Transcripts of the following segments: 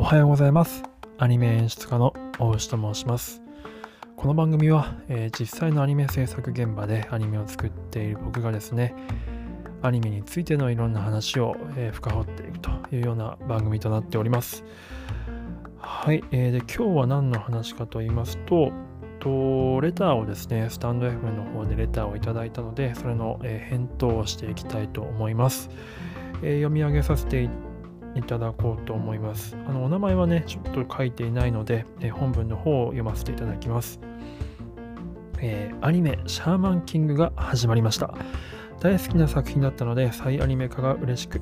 おはようございます。アニメ演出家の大牛と申します。この番組は、えー、実際のアニメ制作現場でアニメを作っている僕がですねアニメについてのいろんな話を、えー、深掘っていくというような番組となっております。はい、えー、で今日は何の話かと言いますととレターをですねスタンド FM の方でレターをいただいたのでそれの、え返答をしていきたいと思います、え読み上げさせていただこうと思います。あのお名前はね、ちょっと書いていないので、え本文の方を読ませていただきます。えー、アニメ「シャーマンキング」が始まりました。大好きな作品だったので、再アニメ化が嬉しく、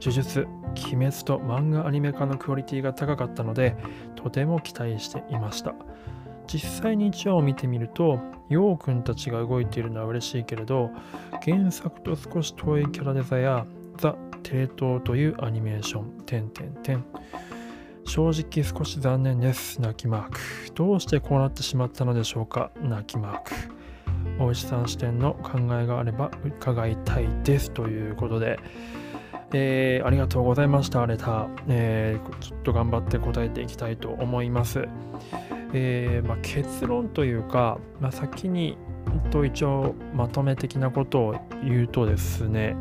呪術、鬼滅と漫画アニメ化のクオリティが高かったので、とても期待していました。実際に1話を見てみると、ヨウくんたちが動いているのは嬉しいけれど、原作と少し遠いキャラデザやザ・テレ東というアニメーション、点点点。正直少し残念です。泣きマーク。どうしてこうなってしまったのでしょうか？泣きマーク。大石さん視点の考えがあれば伺いたいです。ということで、えー、ありがとうございました、レター、えー、ちょっと頑張って答えていきたいと思います。えー、まあ、結論というか、まあ、先にと一応まとめ的なことを言うとですね、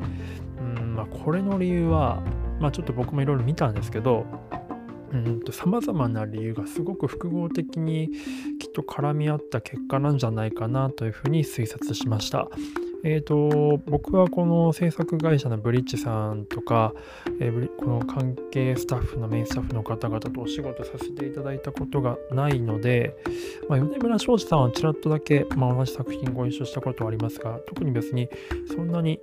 まあ、これの理由は、まあ、ちょっと僕もいろいろ見たんですけどさまざまな理由がすごく複合的にきっと絡み合った結果なんじゃないかなというふうに推察しました。えーと、僕はこの制作会社のブリッジさんとか、えー、この関係スタッフのメインスタッフの方々とお仕事させていただいたことがないので、まあ、米村庄司さんはちらっとだけ、まあ、同じ作品ご一緒したことはありますが特に別にそんなに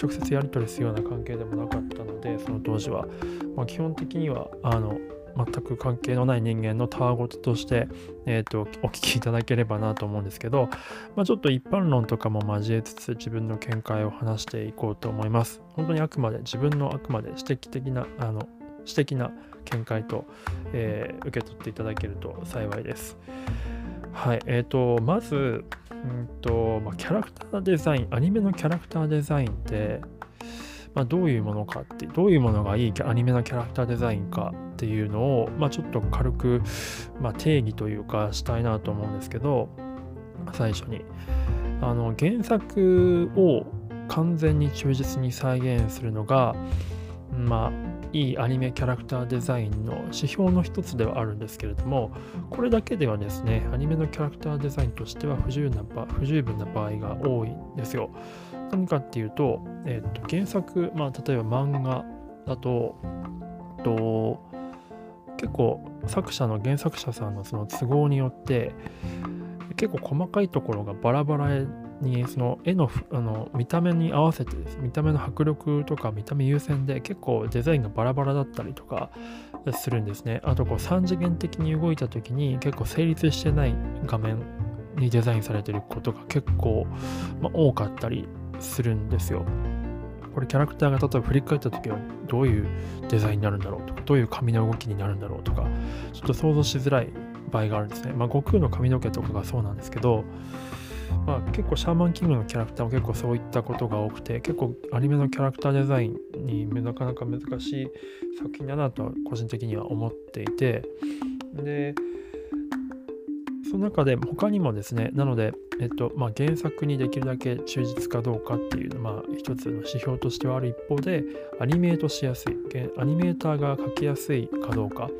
直接やり取りするような関係でもなかったのでその当時は、まあ、基本的にはあの全く関係のない人間のたわごととして、えーと、お聞きいただければなと思うんですけど、まあ、ちょっと一般論とかも交えつつ自分の見解を話していこうと思います。本当にあくまで自分のあくまで指摘的なあの私的な見解と、えー、受け取っていただけると幸いです。はい、えーと、まず、うんとまあ、キャラクターデザイン、アニメのキャラクターデザインって、まあ、どういうものかって、どういうものがいいアニメのキャラクターデザインかっていうのを、まあ、ちょっと軽く、まあ、定義というかしたいなと思うんですけど、最初に。あの原作を完全に忠実に再現するのが、まあ、いいアニメキャラクターデザインの指標の一つではあるんですけれどもこれだけではですねアニメのキャラクターデザインとしては不十分な不十分な場合が多いんですよ。何かっていうと,、えー、と原作、まあ、例えば漫画だとと結構作者の原作者さんのその都合によって結構細かいところがバラバラにその絵のあの見た目に合わせて見た目の迫力とか見た目優先で結構デザインがバラバラだったりとかするんですね。あとこう3次元的に動いた時に結構成立してない画面にデザインされてることが結構、まあ、多かったりするんですよ。これキャラクターが例えば振り返った時はどういうデザインになるんだろうとかどういう髪の動きになるんだろうとかちょっと想像しづらい場合があるんですね。まあ悟空の髪の毛とかがそうなんですけどまあ、結構シャーマンキングのキャラクターも結構そういったことが多くて結構アニメのキャラクターデザインになかなか難しい作品だなとは個人的には思っていてでその中で他にもですねなので、えっとまあ、原作にできるだけ忠実かどうかっていう、まあ、一つの指標としてはある一方でアニメートしやすいアニメーターが描きやすいかどうか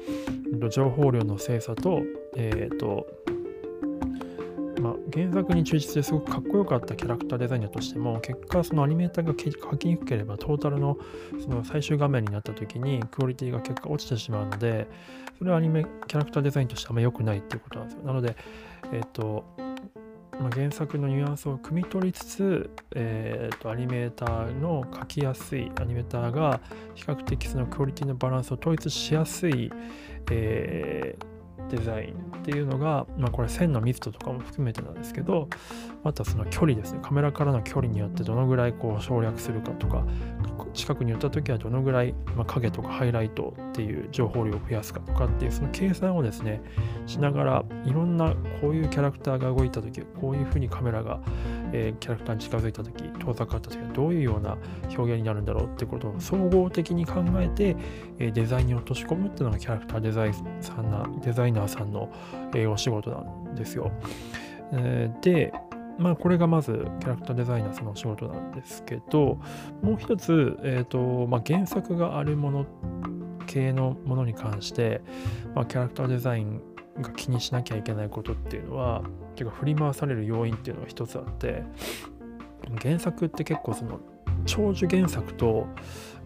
情報量の精査と,、えーと、原作に忠実ですごくかっこよかったキャラクターデザインだとしても結果そのアニメーターが描きにくければトータルのその最終画面になった時にクオリティが結果落ちてしまうのでそれはアニメキャラクターデザインとしてあんま良くないっていうことなんですよ。なのでえっ、ー、とまあ、原作のニュアンスを汲み取りつつ、えーと、アニメーターの描きやすいアニメーターが比較的そのクオリティのバランスを統一しやすい、えーデザインっていうのが、まあ、これ線の密度とかも含めてなんですけどまたその距離ですね。カメラからの距離によってどのぐらいこう省略するかとか近くに寄った時はどのぐらい、まあ、影とかハイライトっていう情報量を増やすかとかっていうその計算をですねしながらいろんなこういうキャラクターが動いた時こういうふうにカメラが、えー、キャラクターに近づいた時遠ざかった時はどういうような表現になるんだろうってことを総合的に考えて、え、デザインに落とし込むっていうのがキャラクターデザイさんなデザイナーさんの、え、お仕事なんですよ。えー、でまあ、これがまずキャラクターデザイナーさんのお仕事なんですけど、もう一つ、えーとまあ、原作があるもの系のものに関して、まあ、キャラクターデザインが気にしなきゃいけないことっていうのは結構振り回される要因っていうのが一つあって原作って結構その長寿原作と、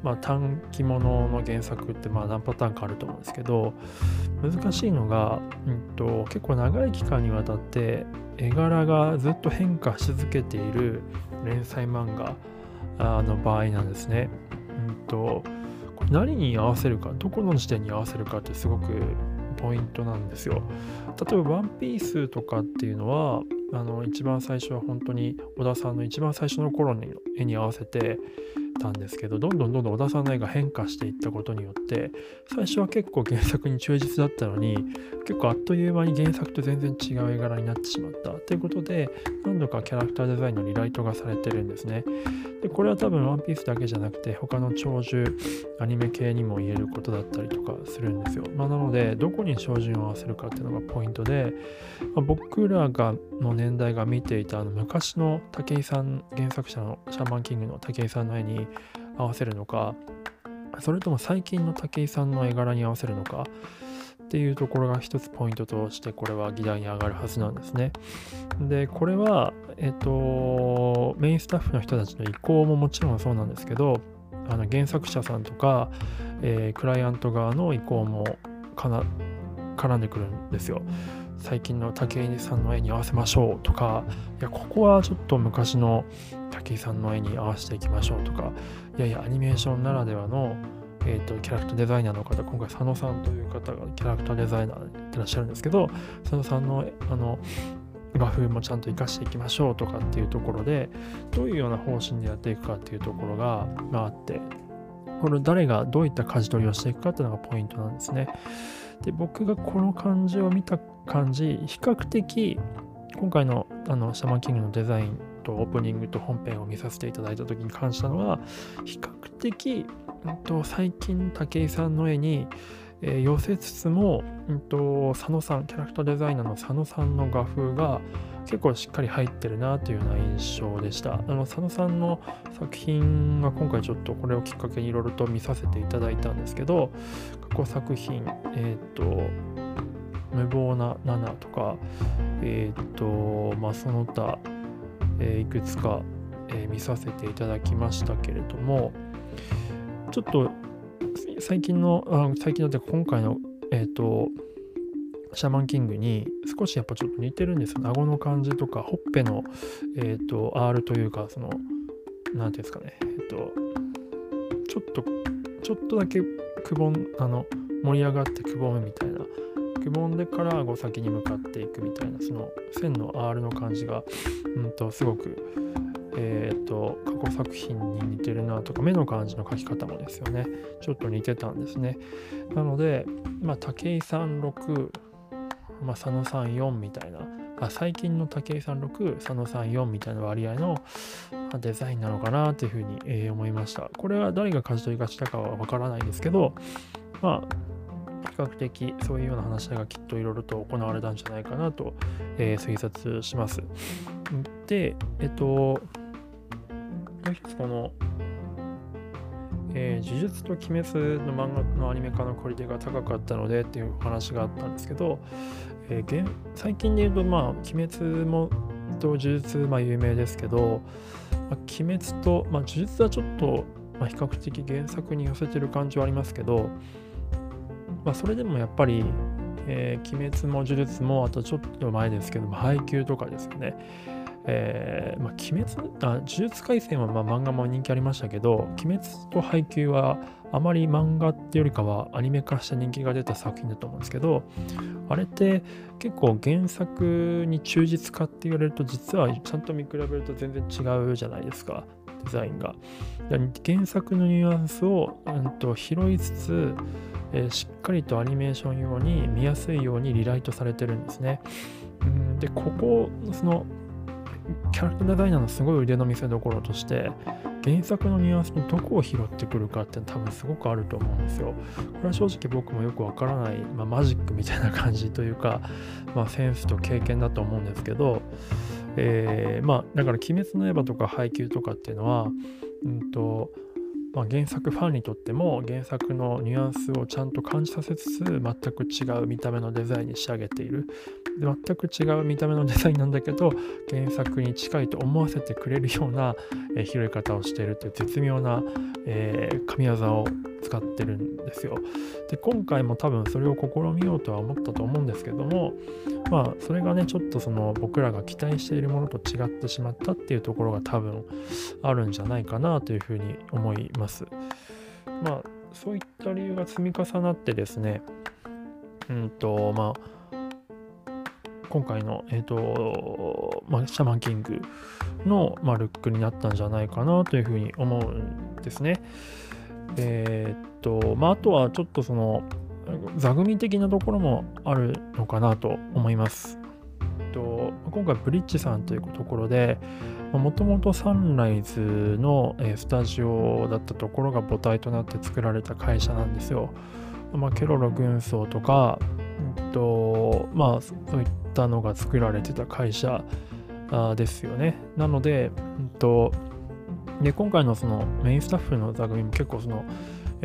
まあ、短期ものの原作ってまあ何パターンかあると思うんですけど難しいのが、うんと、結構長い期間にわたって絵柄がずっと変化し続けている連載漫画の場合なんですね。うんと何に合わせるかどこの時点に合わせるかってすごくポイントなんですよ。例えば「ワンピースとかっていうのはあの一番最初は本当に小田さんの一番最初の頃に絵に合わせてたんですけどどんどんどんどん小田さんの絵が変化していったことによって最初は結構原作に忠実だったのに結構あっという間に原作と全然違う絵柄になってしまった。ということで何度かキャラクターデザインのリライトがされてるんですね。でこれは多分ワンピースだけじゃなくて他の長寿アニメ系にも言えることだったりとかするんですよ、まあ、なのでどこに照準を合わせるかっていうのがポイントで、まあ、僕らがの年代が見ていたあの昔の武井さん原作者のシャーマンキングの武井さんの絵に合わせるのかそれとも最近の武井さんの絵柄に合わせるのかっていうところが一つポイントとしてこれは議題に上がるはずなんですね。でこれは、えっと、メインスタッフの人たちの意向ももちろんそうなんですけどあの原作者さんとか、えー、クライアント側の意向も絡んでくるんですよ。最近の武井さんの絵に合わせましょうとかいやここはちょっと昔の武井さんの絵に合わせていきましょうとかいやいやアニメーションならではの、えーと、キャラクターデザイナーの方今回佐野さんという方がキャラクターデザイナーでいらっしゃるんですけど佐野さんのあの画風もちゃんと活かしていきましょうとかっていうところでどういうような方針でやっていくかっていうところが、まあ、あってこれ誰がどういった舵取りをしていくかっていうのがポイントなんですね。で僕がこの感じを見た感じ比較的今回のあのシャマンキングのデザインとオープニングと本編を見させていただいた時に感じたのは比較的、んと、最近武井さんの絵に、えー、寄せつつも、うんと、佐野さんキャラクターデザイナーの佐野さんの画風が結構しっかり入ってるなというような印象でした。あの佐野さんの作品は今回ちょっとこれをきっかけにいろいろと見させていただいたんですけど過去作品えっ、ー、と無謀な7とかえっ、ー、とまあその他、えー、いくつか、え見させていただきましたけれどもちょっと最近のあ最近のて今回のえっ、とシャーマンキングに少しやっぱちょっと似てるんですよ。顎の感じとか、ほっぺの、えっ、ー、と、R というか、その、なんていうんですかね、えっ、ー、と、ちょっと、ちょっとだけくぼん、あの、盛り上がってくぼむみたいな、くぼんでから顎先に向かっていくみたいな、その線の R の感じが、うんと、すごく、え、ー、と、過去作品に似てるなとか、目の感じの描き方もですよね。ちょっと似てたんですね。なので、まあ、武井さん6、まあ、佐野さん4みたいな、あ最近の武井さん6、佐野さん4みたいな割合のデザインなのかなというふうに、え、思いました。これは誰が舵取りがしたかはわからないですけど、まあ、比較的そういうような話がきっといろいろと行われたんじゃないかなと、えー、推察します。で、えっと、もう一つこのえー、呪術と鬼滅の漫画のアニメ化のクオリティが高かったのでっていう話があったんですけど、えー、最近で言うと、まあ、鬼滅もと呪術、まあ、有名ですけど、まあ、鬼滅と、まあ、呪術はちょっと、まあ、比較的原作に寄せてる感じはありますけど、まあ、それでもやっぱり、えー、鬼滅も呪術もあとちょっと前ですけども配給とかですよね。えー、まあ、鬼滅あ、呪術廻戦はま漫画も人気ありましたけど、鬼滅と配給はあまり漫画ってよりかはアニメ化した人気が出た作品だと思うんですけど、あれって結構原作に忠実かって言われると、実はちゃんと見比べると全然違うじゃないですか、デザインが。原作のニュアンスを、うんと、拾いつつ、えー、しっかりとアニメーション用に見やすいようにリライトされてるんですね。で、ここ、そのキャラクターデザイナーのすごい腕の見せどころとして原作のニュアンスにどこを拾ってくるかって多分すごくあると思うんですよ。これは正直僕もよくわからない、まあ、マジックみたいな感じというか、まあ、センスと経験だと思うんですけど、えー、まあだから「鬼滅の刃」とか配給とかっていうのは、うんとまあ、原作ファンにとっても原作のニュアンスをちゃんと感じさせつつ全く違う見た目のデザインに仕上げているで全く違う見た目のデザインなんだけど原作に近いと思わせてくれるような、えー、拾い方をしているという絶妙な、えー、神業を使ってるんですよ。で今回も多分それを試みようとは思ったと思うんですけどもまあそれがねちょっとその僕らが期待しているものと違ってしまったっていうところが多分あるんじゃないかなというふうに思います。ます。まあそういった理由が積み重なってですねうんとまあ今回の、えーとまあ、シャマンキングの、まあ、ルックになったんじゃないかなというふうに思うんですね。えー、と、まあ、あとはちょっとその座組的なところもあるのかなと思います。と今回ブリッジさんというところでもともとサンライズのスタジオだったところが母体となって作られた会社なんですよ。まあ、ケロロ軍曹とか、うんとまあ、そういったのが作られてた会社ですよね。なので、うんとで今回のそのメインスタッフの座組も結構その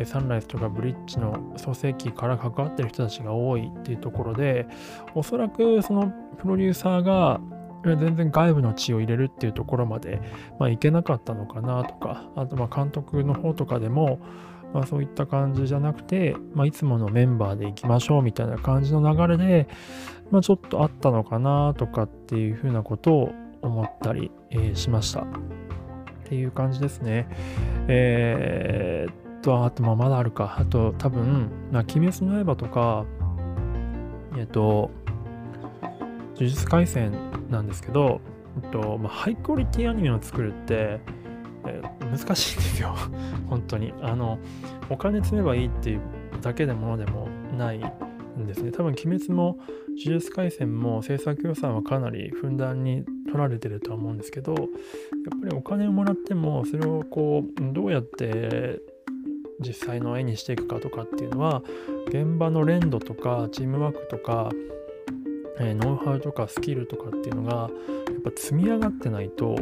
サンライズとかブリッジの創世期から関わってる人たちが多いっていうところでおそらくそのプロデューサーが全然外部の血を入れるっていうところまで、まあ、いけなかったのかなとかあとまあ監督の方とかでも、まあ、そういった感じじゃなくて、まあ、いつものメンバーで行きましょうみたいな感じの流れで、まあ、ちょっとあったのかなとかっていうふうなことを思ったり、えー、しました。っていう感じですね。えー、と、あと、まあ、まだあるか。あと、多分、ま、鬼滅の刃とか、えっと、呪術廻戦なんですけど、えっとまあ、ハイクオリティアニメを作るって、えー、難しいんですよ。本当に。あの、お金積めばいいっていうだけでものでもないんですね。多分、鬼滅も呪術廻戦も制作予算はかなりふんだんに取られてるとは思うんですけどやっぱりお金をもらってもそれをこうどうやって実際の絵にしていくかとかっていうのは現場の連動とかチームワークとか、えー、ノウハウとかスキルとかっていうのがやっぱ積み上がってないとや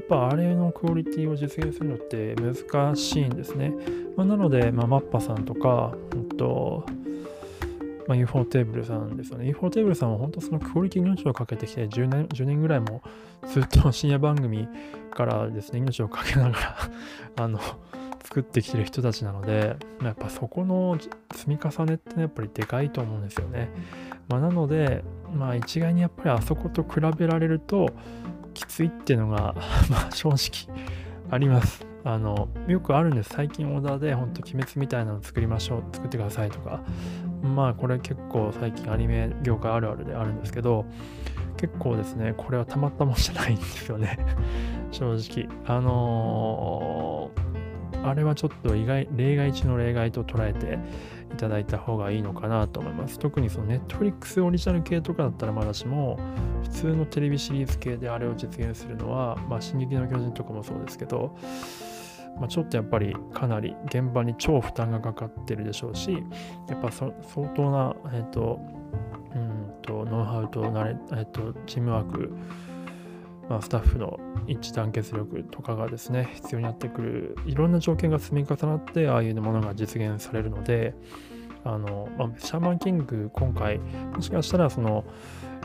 っぱあれのクオリティを実現するのって難しいんですね。まあ、なので、まあ、マッパさんとか、うんとまあ、UFO テーブルさんですよね。UFO テーブルさんは本当そのクオリティに命をかけてきて10年 ,10 年ぐらいもずっと深夜番組からですね、命をかけながら あの、作ってきてる人たちなので、やっぱそこの積み重ねって、やっぱりでかいと思うんですよね。まあ、なので、まあ一概にやっぱりあそこと比べられるときついっていうのが まあ正直あります。あのよくあるんです。最近オーダーで本当鬼滅みたいなの作りましょう、作ってくださいとか。まあこれ結構最近アニメ業界あるあるであるんですけど、結構ですね、これはたまったもんじゃないんですよね。正直。あの、あれはちょっと意外、例外中の例外と捉えていただいた方がいいのかなと思います。特にその Netflix オリジナル系とかだったらまだしも、普通のテレビシリーズ系であれを実現するのは、まあ、進撃の巨人とかもそうですけど、まあ、ちょっとやっぱりかなり現場に超負担がかかってるでしょうし、やっぱ相当な、えっ、ー、と、うんと、ノウハウとなれ、えっ、ー、と、チームワーク、まあ、スタッフの一致団結力とかがですね、必要になってくる、いろんな条件が積み重なって、ああいうものが実現されるので、あの、まあ、シャーマンキング、今回、もしかしたら、その、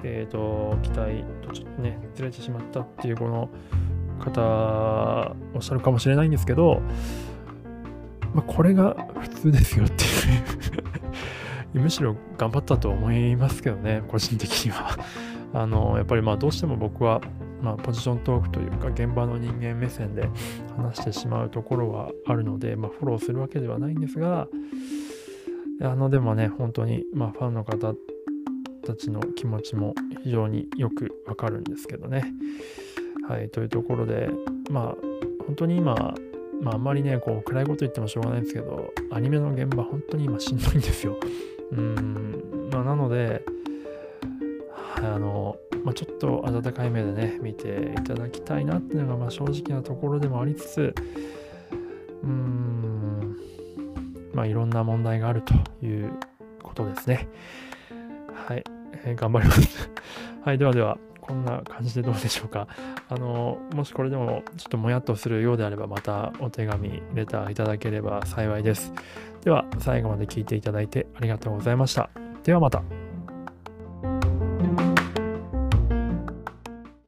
えっ、ー、と、期待とちょっとね、ずれてしまったっていう、この、方おっしゃるかもしれないんですけど、まあ、これが普通ですよっていう。むしろ頑張ったと思いますけどね、個人的には。あの、やっぱりまあどうしても僕は、まあ、ポジショントークというか現場の人間目線で話してしまうところはあるので、まあ、フォローするわけではないんですが、あの、でもね、本当に、まあ、ファンの方たちの気持ちも非常によくわかるんですけどね。はい、というところで、まあ、本当に今、まあ、あんまりね、こう、暗いこと言ってもしょうがないんですけど、アニメの現場、本当に今しんどいんですよ。うん、まあ、なので、あの、まあ、ちょっと温かい目でね、見ていただきたいなっていうのが、まあ、正直なところでもありつつ、うーん、まあ、いろんな問題があるということですね。はい、えー、頑張ります はい、ではでは、こんな感じでどうでしょうか。あの、もしこれでもちょっともやっとするようであれば、またお手紙、レターいただければ幸いです。では、最後まで聞いていただいてありがとうございました。ではまた。